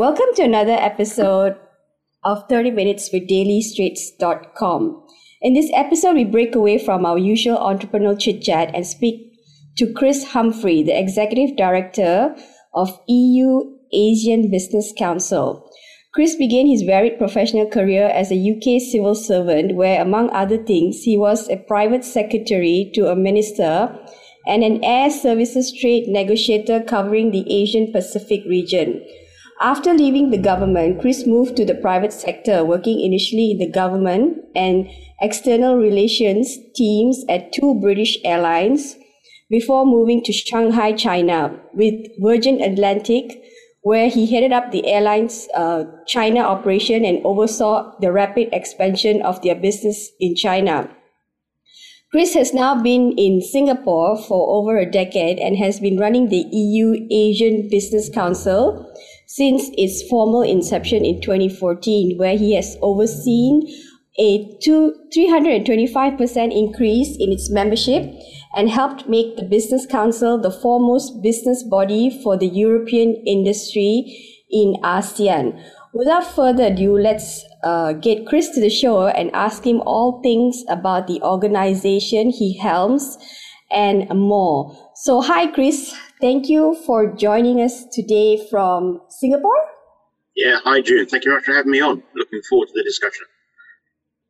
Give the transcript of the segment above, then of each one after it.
welcome to another episode of 30 Minutes with DailyStraits.com. In this episode, we break away from our usual entrepreneurial chit chat and speak to Chris Humphrey, the Executive Director of EU ASEAN Business Council. Chris began his varied professional career as a UK civil servant, where, among other things, he was a private secretary to a minister and an air services trade negotiator covering the Asian Pacific region. After leaving the government, Chris moved to the private sector, working initially in the government and external relations teams at two British airlines before moving to Shanghai, China with Virgin Atlantic where he headed up the airline's uh, China operation and oversaw the rapid expansion of their business in China. Chris has now been in Singapore for over a decade and has been running the EU ASEAN Business Council since its formal inception in 2014, where he has overseen a two, 325% increase in its membership and helped make the Business Council the foremost business body for the European industry in ASEAN. Without further ado, let's uh, get Chris to the show and ask him all things about the organization he helms and more. So, hi, Chris. Thank you for joining us today from Singapore. Yeah, hi, June. Thank you very much for having me on. Looking forward to the discussion.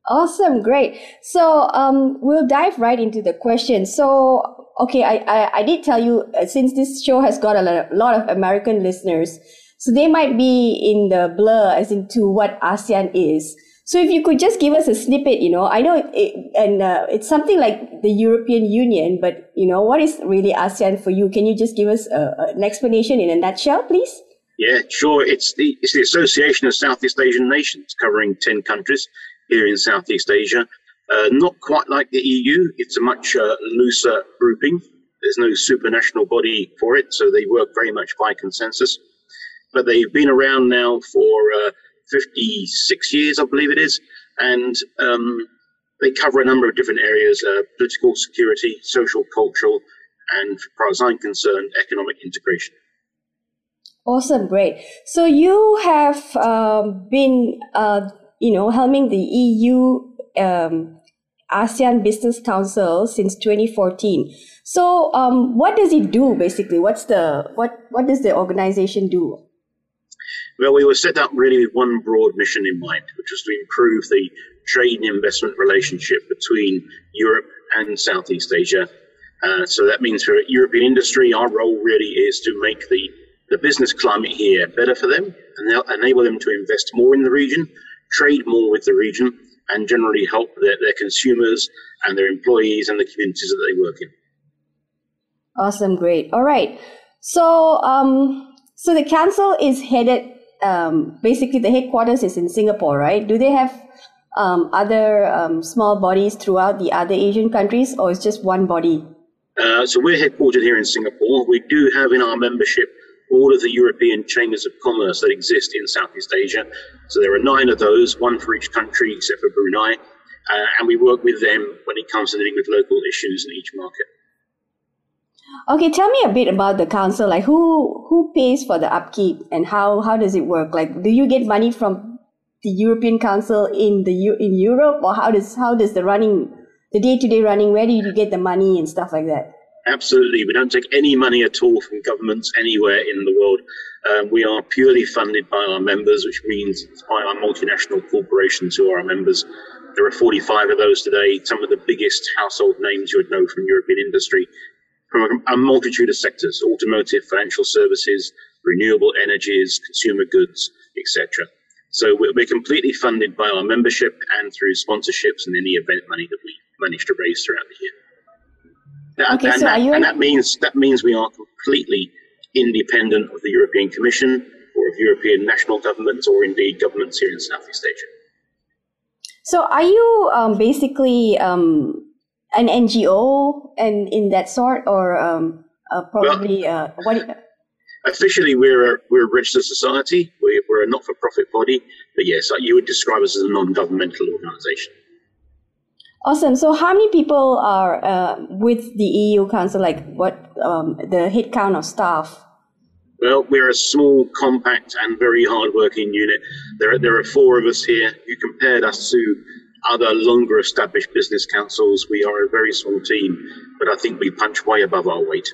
Awesome, great. So um, we'll dive right into the question. So, okay, I, I, I did tell you uh, since this show has got a lot of American listeners, so they might be in the blur as into what ASEAN is. So if you could just give us a snippet, you know, I know it, and uh, it's something like the European Union, but you know, what is really ASEAN for you? Can you just give us a, an explanation in a nutshell, please? Yeah, sure. It's the it's the Association of Southeast Asian Nations, covering ten countries here in Southeast Asia. Uh, not quite like the EU, it's a much uh, looser grouping. There's no supranational body for it, so they work very much by consensus. But they've been around now for uh, 56 years, I believe it is, and um, they cover a number of different areas uh, political security, social, cultural, and, as far as I'm concerned, economic integration. Awesome, great. So you have um, been uh, you know, helming the EU um, ASEAN Business Council since 2014. So, um, what does it do basically? What's the what what does the organization do? Well, we were set up really with one broad mission in mind, which was to improve the trade and investment relationship between Europe and Southeast Asia. Uh, so that means for European industry, our role really is to make the, the business climate here better for them and enable them to invest more in the region trade more with the region, and generally help their, their consumers and their employees and the communities that they work in. Awesome, great. All right. So, um, so the council is headed. Um, basically, the headquarters is in Singapore, right? Do they have um, other um, small bodies throughout the other Asian countries, or it's just one body? Uh, so we're headquartered here in Singapore. We do have in our membership all of the European chambers of commerce that exist in Southeast Asia. So there are nine of those, one for each country except for Brunei. Uh, and we work with them when it comes to dealing with local issues in each market. Okay, tell me a bit about the council. Like, who who pays for the upkeep, and how how does it work? Like, do you get money from the European Council in the in Europe, or how does how does the running, the day to day running? Where do you get the money and stuff like that? Absolutely. We don't take any money at all from governments anywhere in the world. Um, we are purely funded by our members, which means by our multinational corporations who are our members. There are 45 of those today, some of the biggest household names you would know from European industry, from a multitude of sectors automotive, financial services, renewable energies, consumer goods, etc. So we're completely funded by our membership and through sponsorships and any event money that we manage to raise throughout the year. Okay, and, so that, and that means that means we are completely independent of the European Commission or of European national governments or indeed governments here in Southeast Asia. So, are you um, basically um, an NGO and in that sort, or um, uh, probably well, uh, what? Officially, we're a, we're a registered society. We're, we're a not-for-profit body, but yes, you would describe us as a non-governmental organisation. Awesome. So, how many people are uh, with the EU Council? Like, what um, the head count of staff? Well, we're a small, compact, and very hard-working unit. There, there are four of us here. You compared us to other longer established business councils. We are a very small team, but I think we punch way above our weight.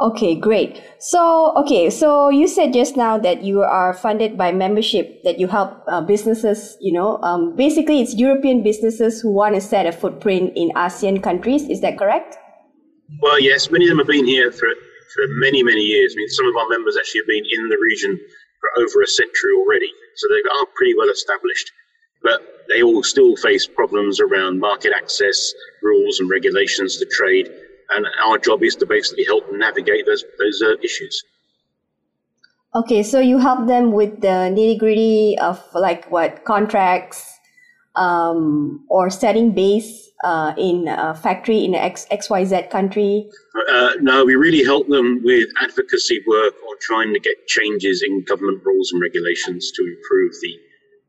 Okay, great. So, okay, so you said just now that you are funded by membership, that you help uh, businesses, you know, um, basically it's European businesses who want to set a footprint in ASEAN countries. Is that correct? Well, yes, many of them have been here for, for many, many years. I mean, some of our members actually have been in the region for over a century already, so they are pretty well established. But they all still face problems around market access, rules and regulations to trade and our job is to basically help them navigate those those uh, issues. Okay, so you help them with the nitty gritty of like what contracts um, or setting base uh, in a factory in X, XYZ country? Uh, no, we really help them with advocacy work or trying to get changes in government rules and regulations to improve the,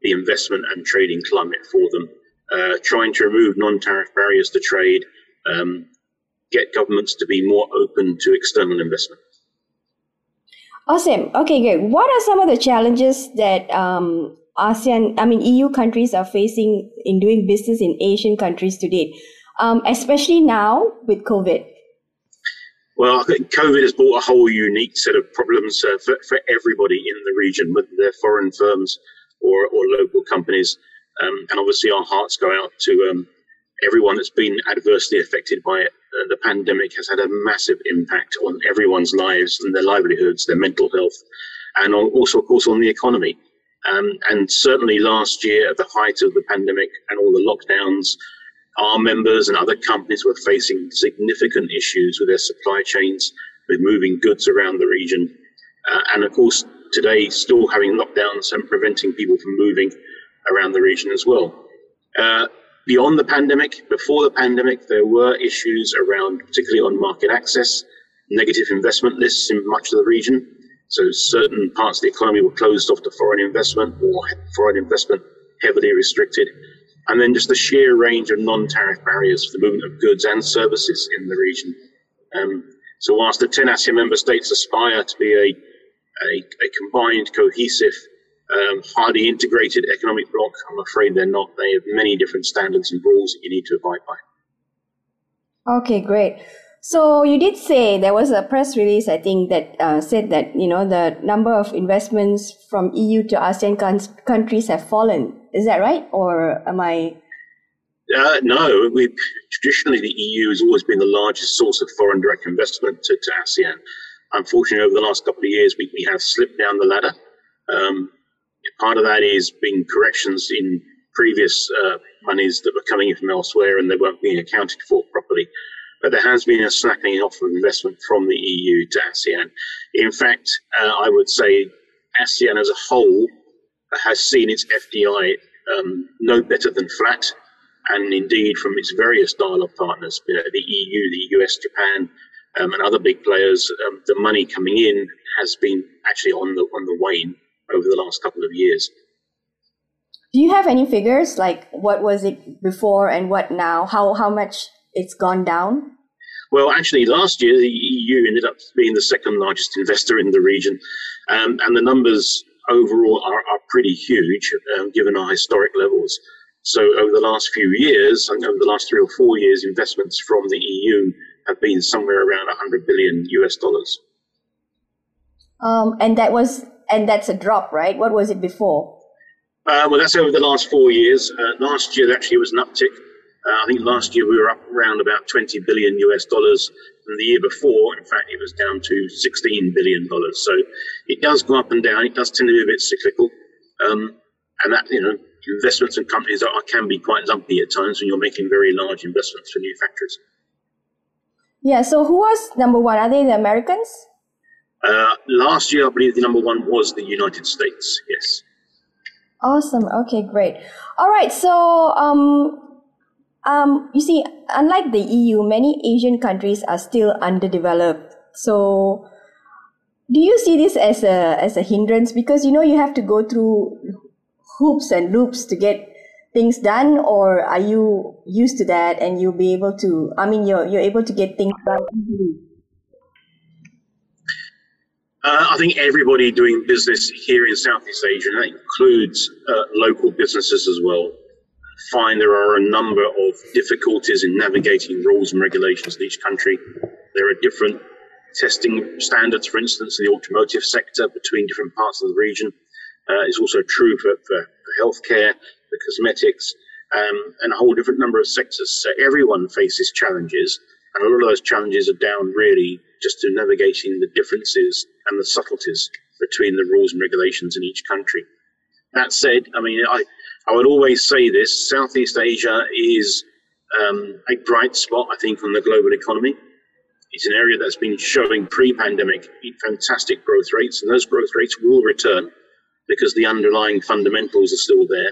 the investment and trading climate for them, uh, trying to remove non tariff barriers to trade, um, get governments to be more open to external investment. Awesome. Okay, good. What are some of the challenges that um, ASEAN, I mean, EU countries are facing in doing business in Asian countries today, um, especially now with COVID? Well, I think COVID has brought a whole unique set of problems uh, for, for everybody in the region, whether they're foreign firms or, or local companies. Um, and obviously, our hearts go out to um, everyone that's been adversely affected by it. Uh, the pandemic has had a massive impact on everyone's lives and their livelihoods, their mental health, and also, of course, on the economy. Um, and certainly last year, at the height of the pandemic and all the lockdowns, our members and other companies were facing significant issues with their supply chains, with moving goods around the region. Uh, and of course, today, still having lockdowns and preventing people from moving around the region as well. Uh, Beyond the pandemic, before the pandemic, there were issues around, particularly on market access, negative investment lists in much of the region. So certain parts of the economy were closed off to foreign investment or foreign investment heavily restricted. And then just the sheer range of non-tariff barriers for the movement of goods and services in the region. Um, so whilst the 10 ASEAN member states aspire to be a, a, a combined, cohesive um, highly integrated economic bloc. I'm afraid they're not. They have many different standards and rules that you need to abide by. Okay, great. So you did say there was a press release, I think, that uh, said that you know the number of investments from EU to ASEAN countries have fallen. Is that right, or am I? Uh, no, we traditionally the EU has always been the largest source of foreign direct investment to, to ASEAN. Unfortunately, over the last couple of years, we, we have slipped down the ladder. Um, Part of that is being corrections in previous uh, monies that were coming in from elsewhere and they weren't being accounted for properly. But there has been a slackening off of investment from the EU to ASEAN. In fact, uh, I would say ASEAN as a whole has seen its FDI um, no better than flat. And indeed, from its various dialogue partners, you know, the EU, the US, Japan, um, and other big players, um, the money coming in has been actually on the on the wane over the last couple of years. Do you have any figures like what was it before and what now? How how much it's gone down? Well, actually, last year the EU ended up being the second largest investor in the region, um, and the numbers overall are, are pretty huge um, given our historic levels. So, over the last few years, and over the last three or four years, investments from the EU have been somewhere around 100 billion US dollars. Um, and that was and that's a drop, right? What was it before? Uh, well, that's over the last four years. Uh, last year, actually, was an uptick. Uh, I think last year we were up around about 20 billion US dollars. And the year before, in fact, it was down to 16 billion dollars. So it does go up and down. It does tend to be a bit cyclical. Um, and that, you know, investments in companies are, can be quite lumpy at times when you're making very large investments for new factories. Yeah. So who was number one? Are they the Americans? Uh, last year, I believe the number one was the United States. Yes. Awesome. Okay, great. All right. So, um, um, you see, unlike the EU, many Asian countries are still underdeveloped. So, do you see this as a as a hindrance? Because you know you have to go through hoops and loops to get things done, or are you used to that and you'll be able to? I mean, you're you're able to get things done easily. Uh, I think everybody doing business here in Southeast Asia, and that includes uh, local businesses as well, find there are a number of difficulties in navigating rules and regulations in each country. There are different testing standards, for instance, in the automotive sector between different parts of the region. Uh, it's also true for, for, for healthcare, for cosmetics, um, and a whole different number of sectors. So everyone faces challenges, and a lot of those challenges are down really just to navigating the differences and the subtleties between the rules and regulations in each country. That said, I mean, I, I would always say this Southeast Asia is um, a bright spot, I think, on the global economy. It's an area that's been showing pre pandemic fantastic growth rates, and those growth rates will return because the underlying fundamentals are still there.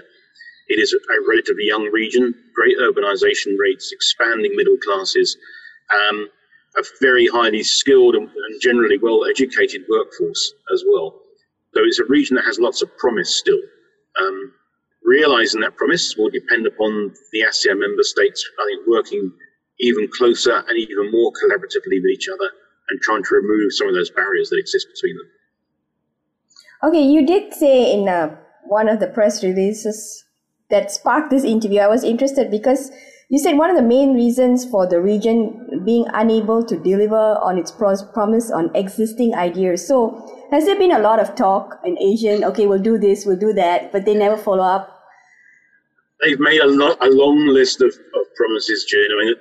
It is a relatively young region, great urbanization rates, expanding middle classes, um, a very highly skilled and, generally well educated workforce as well. So it's a region that has lots of promise still. Um, realizing that promise will depend upon the ASEAN member states, I think, working even closer and even more collaboratively with each other and trying to remove some of those barriers that exist between them. Okay, you did say in uh, one of the press releases that sparked this interview, I was interested because you said one of the main reasons for the region being unable to deliver on its promise on existing ideas. So, has there been a lot of talk in ASEAN, okay, we'll do this, we'll do that, but they never follow up? They've made a, lot, a long list of, of promises, June. I mean,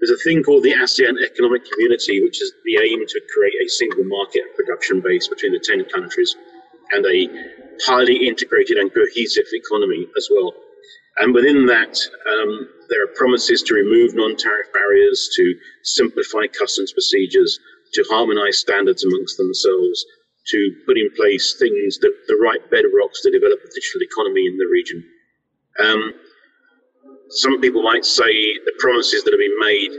there's a thing called the ASEAN Economic Community, which is the aim to create a single market production base between the 10 countries and a highly integrated and cohesive economy as well. And within that, um, there are promises to remove non tariff barriers, to simplify customs procedures, to harmonize standards amongst themselves, to put in place things that the right bedrocks to develop a digital economy in the region. Um, some people might say the promises that have been made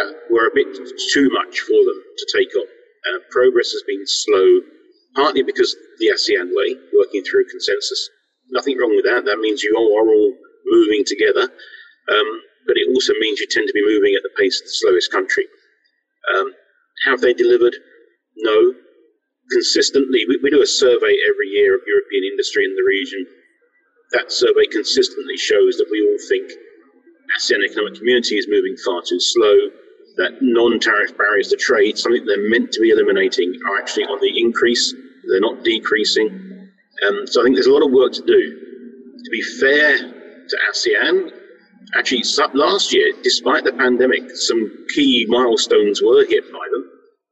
uh, were a bit too much for them to take on. Uh, progress has been slow, partly because the ASEAN way, working through consensus. Nothing wrong with that. That means you all are all moving together. Um, but it also means you tend to be moving at the pace of the slowest country. Um, have they delivered? No. Consistently, we, we do a survey every year of European industry in the region. That survey consistently shows that we all think ASEAN Economic Community is moving far too slow, that non tariff barriers to trade, something they're meant to be eliminating, are actually on the increase, they're not decreasing. Um, so I think there's a lot of work to do. To be fair to ASEAN, actually last year, despite the pandemic, some key milestones were hit by them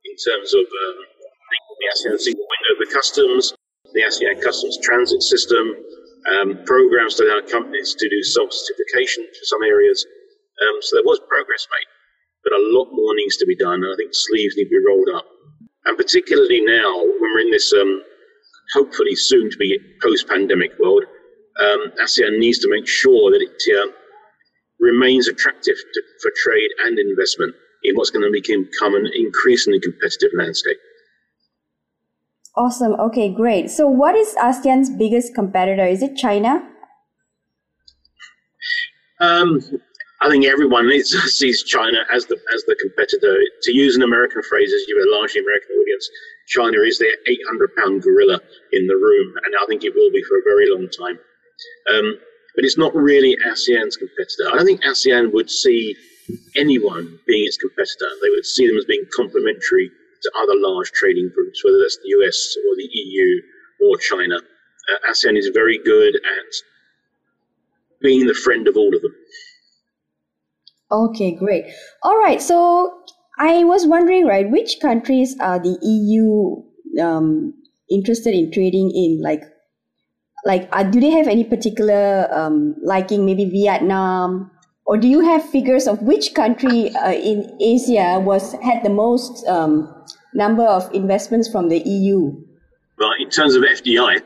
in terms of um, the ASEAN single window for customs, the ASEAN customs transit system, um, programs to allow companies to do self-certification for some areas. Um, so there was progress made, but a lot more needs to be done. And I think sleeves need to be rolled up. And particularly now, when we're in this um, hopefully soon to be post-pandemic world, um, ASEAN needs to make sure that it uh, remains attractive to, for trade and investment in what's going to become an increasingly competitive landscape. Awesome. Okay, great. So, what is ASEAN's biggest competitor? Is it China? Um, I think everyone sees China as the as the competitor. To use an American phrase, as you have a largely American audience, China is their 800 pound gorilla in the room, and I think it will be for a very long time. Um, but it's not really ASEAN's competitor. I don't think ASEAN would see anyone being its competitor. They would see them as being complementary to other large trading groups, whether that's the US or the EU or China. Uh, ASEAN is very good at being the friend of all of them. Okay, great. All right, so I was wondering, right, which countries are the EU um, interested in trading in? Like, like uh, do they have any particular um, liking? Maybe Vietnam, or do you have figures of which country uh, in Asia was had the most um, number of investments from the EU? Well, in terms of FDI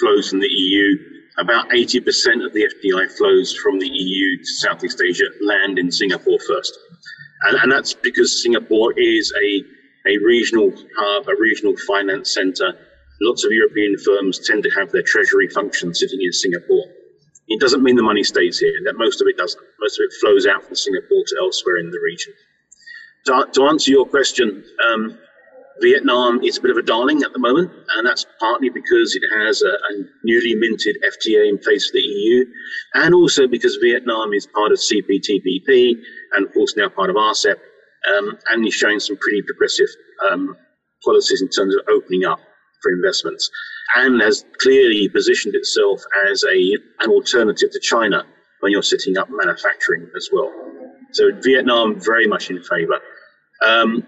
flows from the EU, about 80% of the FDI flows from the EU to Southeast Asia land in Singapore first. And, and that's because Singapore is a, a regional hub, a regional finance center. Lots of European firms tend to have their treasury function sitting in Singapore. It doesn't mean the money stays here, that most of it doesn't. Most of it flows out from Singapore to elsewhere in the region. To, to answer your question, um, Vietnam is a bit of a darling at the moment, and that's partly because it has a, a, newly minted FTA in place for the EU, and also because Vietnam is part of CPTPP and, of course, now part of RCEP, um, and is showing some pretty progressive um, policies in terms of opening up for investments, and has clearly positioned itself as a an alternative to China when you're setting up manufacturing as well. So Vietnam very much in favour. Um,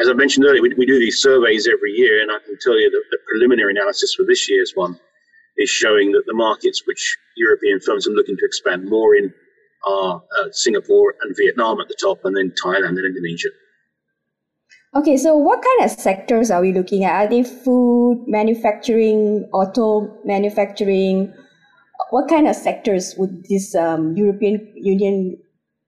as I mentioned earlier, we, we, do these surveys every year, and I can tell you that the preliminary analysis for this year's one is showing that the markets which European firms are looking to expand more in are uh, Singapore and Vietnam at the top, and then Thailand and Indonesia. Okay, so what kind of sectors are we looking at? Are they food, manufacturing, auto manufacturing? What kind of sectors would these um, European Union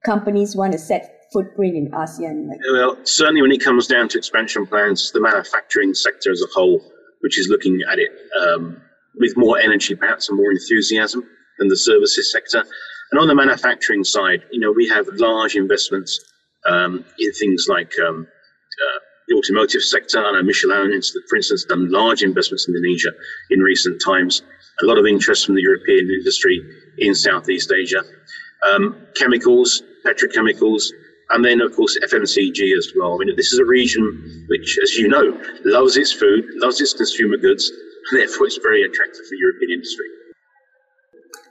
companies want to set footprint in ASEAN? Like? Well, certainly when it comes down to expansion plans, the manufacturing sector as a whole, which is looking at it um, with more energy, perhaps, and more enthusiasm than the services sector. And on the manufacturing side, you know, we have large investments um, in things like um, uh, the automotive sector. I know Michelin, for instance, done large investments in Indonesia in recent times. A lot of interest from the European industry in Southeast Asia. Um, chemicals, petrochemicals, and then, of course, FMCG as well. I mean, this is a region which, as you know, loves its food, loves its consumer goods, and therefore it's very attractive for European industry.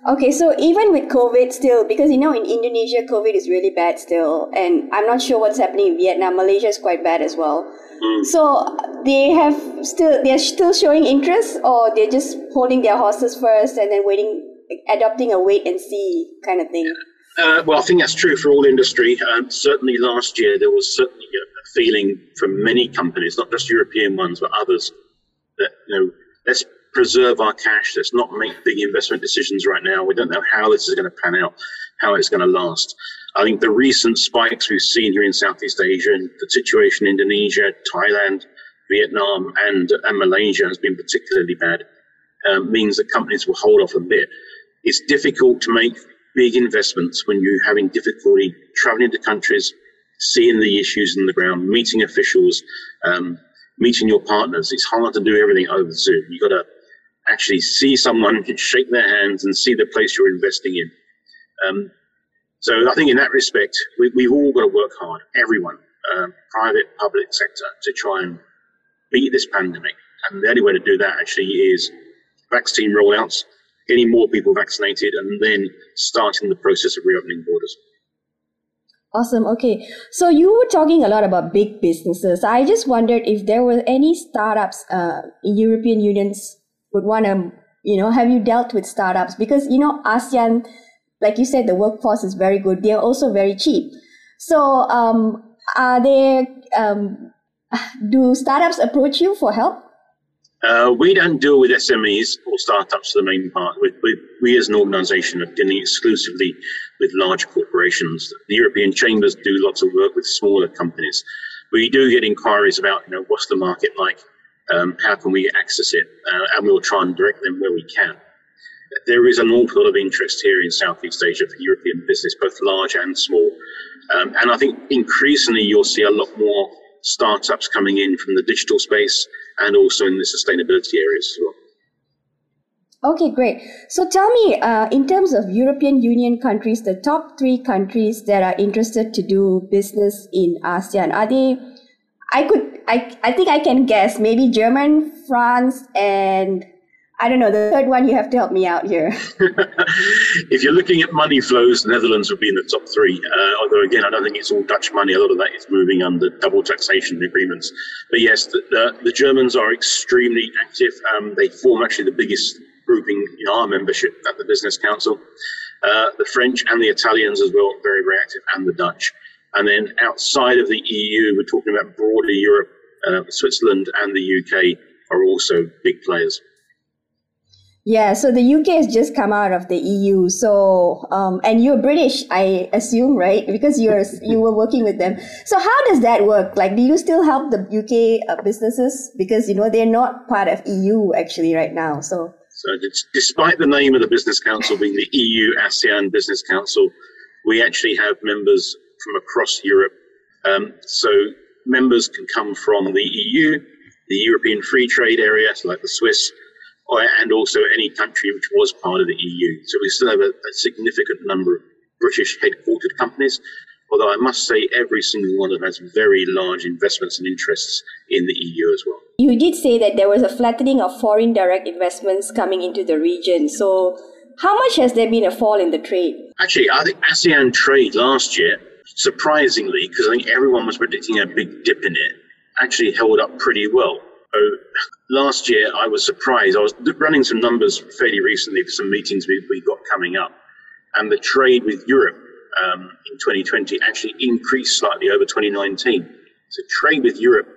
Okay, so even with COVID still, because you know in Indonesia, COVID is really bad still, and I'm not sure what's happening in Vietnam. Malaysia is quite bad as well. Mm. So they have still they're still showing interest, or they're just holding their horses first and then waiting, adopting a wait and see kind of thing. Uh, well, I think that's true for all industry. Um, certainly last year, there was certainly a feeling from many companies, not just European ones, but others, that, you know, let's preserve our cash. Let's not make big investment decisions right now. We don't know how this is going to pan out, how it's going to last. I think the recent spikes we've seen here in Southeast Asia and the situation in Indonesia, Thailand, Vietnam, and, and Malaysia has been particularly bad, um, means that companies will hold off a bit. It's difficult to make big investments when you're having difficulty traveling to countries, seeing the issues on the ground, meeting officials, um, meeting your partners. It's hard to do everything over Zoom. You've got to actually see someone, shake their hands, and see the place you're investing in. Um, so I think in that respect, we, have all got to work hard, everyone, um, private, public sector, to try and beat this pandemic. And the only way to do that actually is vaccine rollouts, getting more people vaccinated, and then starting the process of reopening borders. Awesome. Okay. So you were talking a lot about big businesses. I just wondered if there were any startups uh, European unions would want to, you know, have you dealt with startups? Because, you know, ASEAN, like you said, the workforce is very good. They're also very cheap. So um, are there, um, do startups approach you for help? Uh, we don't deal with SMEs or startups for the main part. We, we, we, as an organisation are dealing exclusively with large corporations. The European chambers do lots of work with smaller companies. We do get inquiries about, you know, what's the market like? Um, how can we access it? Uh, and we'll try and direct them where we can. There is an awful lot of interest here in Southeast Asia for European business, both large and small. Um, and I think increasingly you'll see a lot more startups coming in from the digital space and also in the sustainability areas as well. Okay, great. So tell me, uh, in terms of European Union countries, the top three countries that are interested to do business in ASEAN, are they? I could, I, I think I can guess. Maybe German, France, and I don't know. The third one, you have to help me out here. if you're looking at money flows, the Netherlands would be in the top three. Uh, although, again, I don't think it's all Dutch money. A lot of that is moving under double taxation agreements. But yes, the, the, the Germans are extremely active. Um, they form actually the biggest grouping in our membership at the Business Council. Uh, the French and the Italians as well, very, very active, and the Dutch. And then outside of the EU, we're talking about broader Europe, uh, Switzerland and the UK are also big players. Yeah, so the UK has just come out of the EU. So, um, and you're British, I assume, right? Because you're you were working with them. So, how does that work? Like, do you still help the UK uh, businesses because you know they're not part of EU actually right now? So, so despite the name of the Business Council being the EU ASEAN Business Council, we actually have members from across Europe. Um, so members can come from the EU, the European Free Trade Area, so like the Swiss, and also any country which was part of the EU. So we still have a, a significant number of British headquartered companies, although I must say every single one of them has very large investments and interests in the EU as well. You did say that there was a flattening of foreign direct investments coming into the region. So how much has there been a fall in the trade? Actually, I think ASEAN trade last year, surprisingly, because I think everyone was predicting a big dip in it, actually held up pretty well. So last year, I was surprised. I was running some numbers fairly recently for some meetings we, we got coming up, and the trade with Europe um, in 2020 actually increased slightly over 2019. So trade with Europe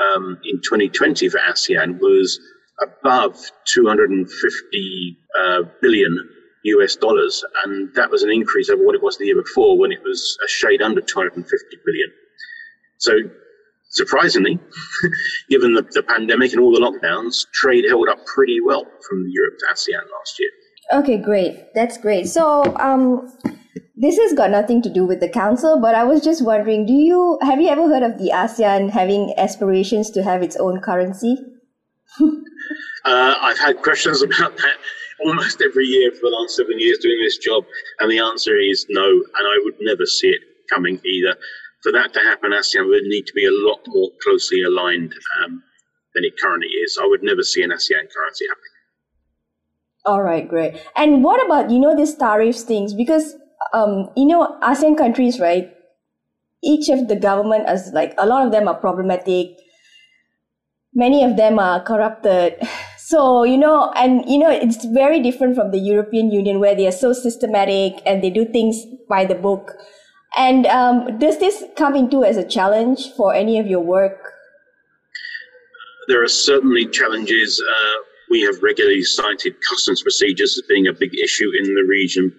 um, in 2020 for ASEAN was above 250 uh, billion US dollars, and that was an increase over what it was the year before when it was a shade under 250 billion. So, surprisingly, given the, the pandemic and all the lockdowns, trade held up pretty well from Europe to ASEAN last year. Okay, great. That's great. So, um, this has got nothing to do with the council, but I was just wondering, do you have you ever heard of the ASEAN having aspirations to have its own currency? uh, I've had questions about that almost every year for the last seven years doing this job, and the answer is no, and I would never see it coming either. For that to happen, ASEAN would need to be a lot more closely aligned um, than it currently is. I would never see an ASEAN currency happening. All right, great. And what about you know these tariffs things? Because um, you know ASEAN countries, right? Each of the government as like a lot of them are problematic. Many of them are corrupted. So, you know, and, you know, it's very different from the European Union where they are so systematic and they do things by the book. And um, does this come into as a challenge for any of your work? There are certainly challenges. Uh, we have regularly cited customs procedures as being a big issue in the region.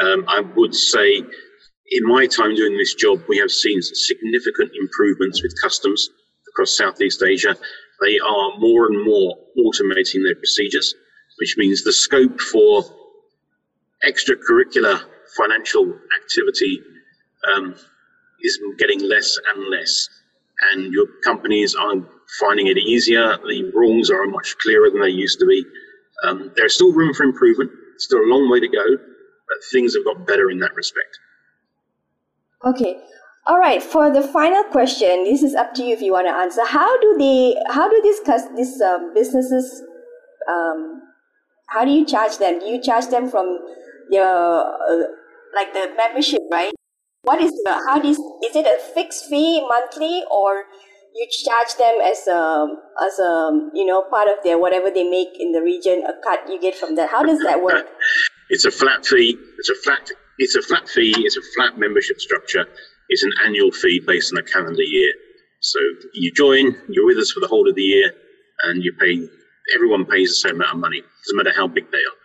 Um, I would say, in my time doing this job, we have seen significant improvements with customs across Southeast Asia they are more and more automating their procedures, which means the scope for extracurricular financial activity um, is getting less and less. And your companies are finding it easier. The rules are much clearer than they used to be. Um, there's still room for improvement, still a long way to go, but things have got better in that respect. Okay. All right, for the final question, this is up to you if you want to answer. How do they? How do these these um, businesses? Um, how do you charge them? Do you charge them from your uh, like the membership, right? What is the how is is it a fixed fee monthly or you charge them as a as a you know part of their whatever they make in the region a cut you get from that? How does that work? it's a flat fee. It's a flat. It's a flat fee. It's a flat membership structure it's an annual fee based on a calendar year. So you join, you're with us for the whole of the year, and you pay. Everyone pays the same amount of money. Doesn't matter how big they are.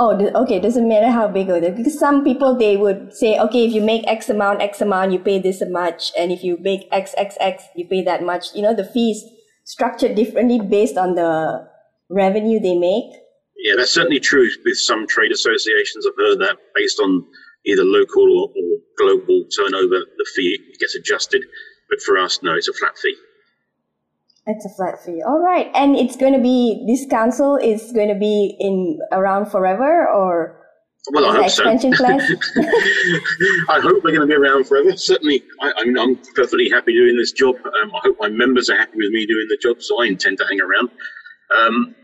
Oh, okay. Doesn't matter how big it is because some people they would say, okay, if you make X amount, X amount, you pay this much, and if you make X X X, you pay that much. You know, the fees structured differently based on the revenue they make. Yeah, that's certainly true with some trade associations. I've heard that based on either local or, or global turnover, the fee gets adjusted. But for us, no, it's a flat fee. It's a flat fee. All right. And it's going to be, this council is going to be in around forever or? Well, I hope expansion so. I hope we're going to be around forever. Certainly, I, I mean, I'm perfectly happy doing this job. Um, I hope my members are happy with me doing the job, so I intend to hang around. Um,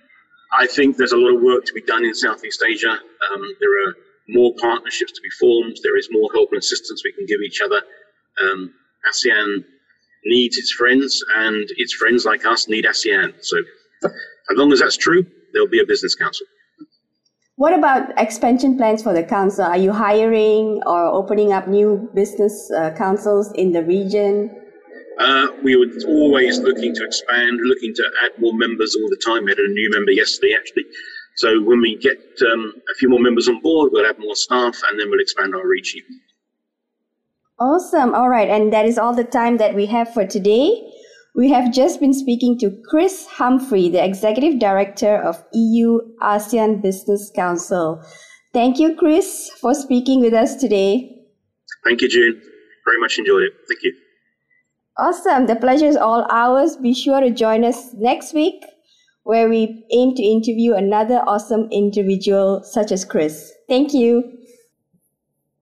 I think there's a lot of work to be done in Southeast Asia. Um, there are more partnerships to be formed. There is more help and assistance we can give each other. Um, ASEAN needs its friends, and its friends like us need ASEAN. So, as long as that's true, there'll be a business council. What about expansion plans for the council? Are you hiring or opening up new business uh, councils in the region? Uh, we were always looking to expand, looking to add more members all the time. We had a new member yesterday, actually. So when we get um, a few more members on board, we'll have more staff and then we'll expand our reach even. Awesome. All right. And that is all the time that we have for today. We have just been speaking to Chris Humphrey, the Executive Director of EU ASEAN Business Council. Thank you, Chris, for speaking with us today. Thank you, June. Very much enjoyed it. Thank you. Awesome. The pleasure is all ours. Be sure to join us next week where we aim to interview another awesome individual such as Chris. Thank you.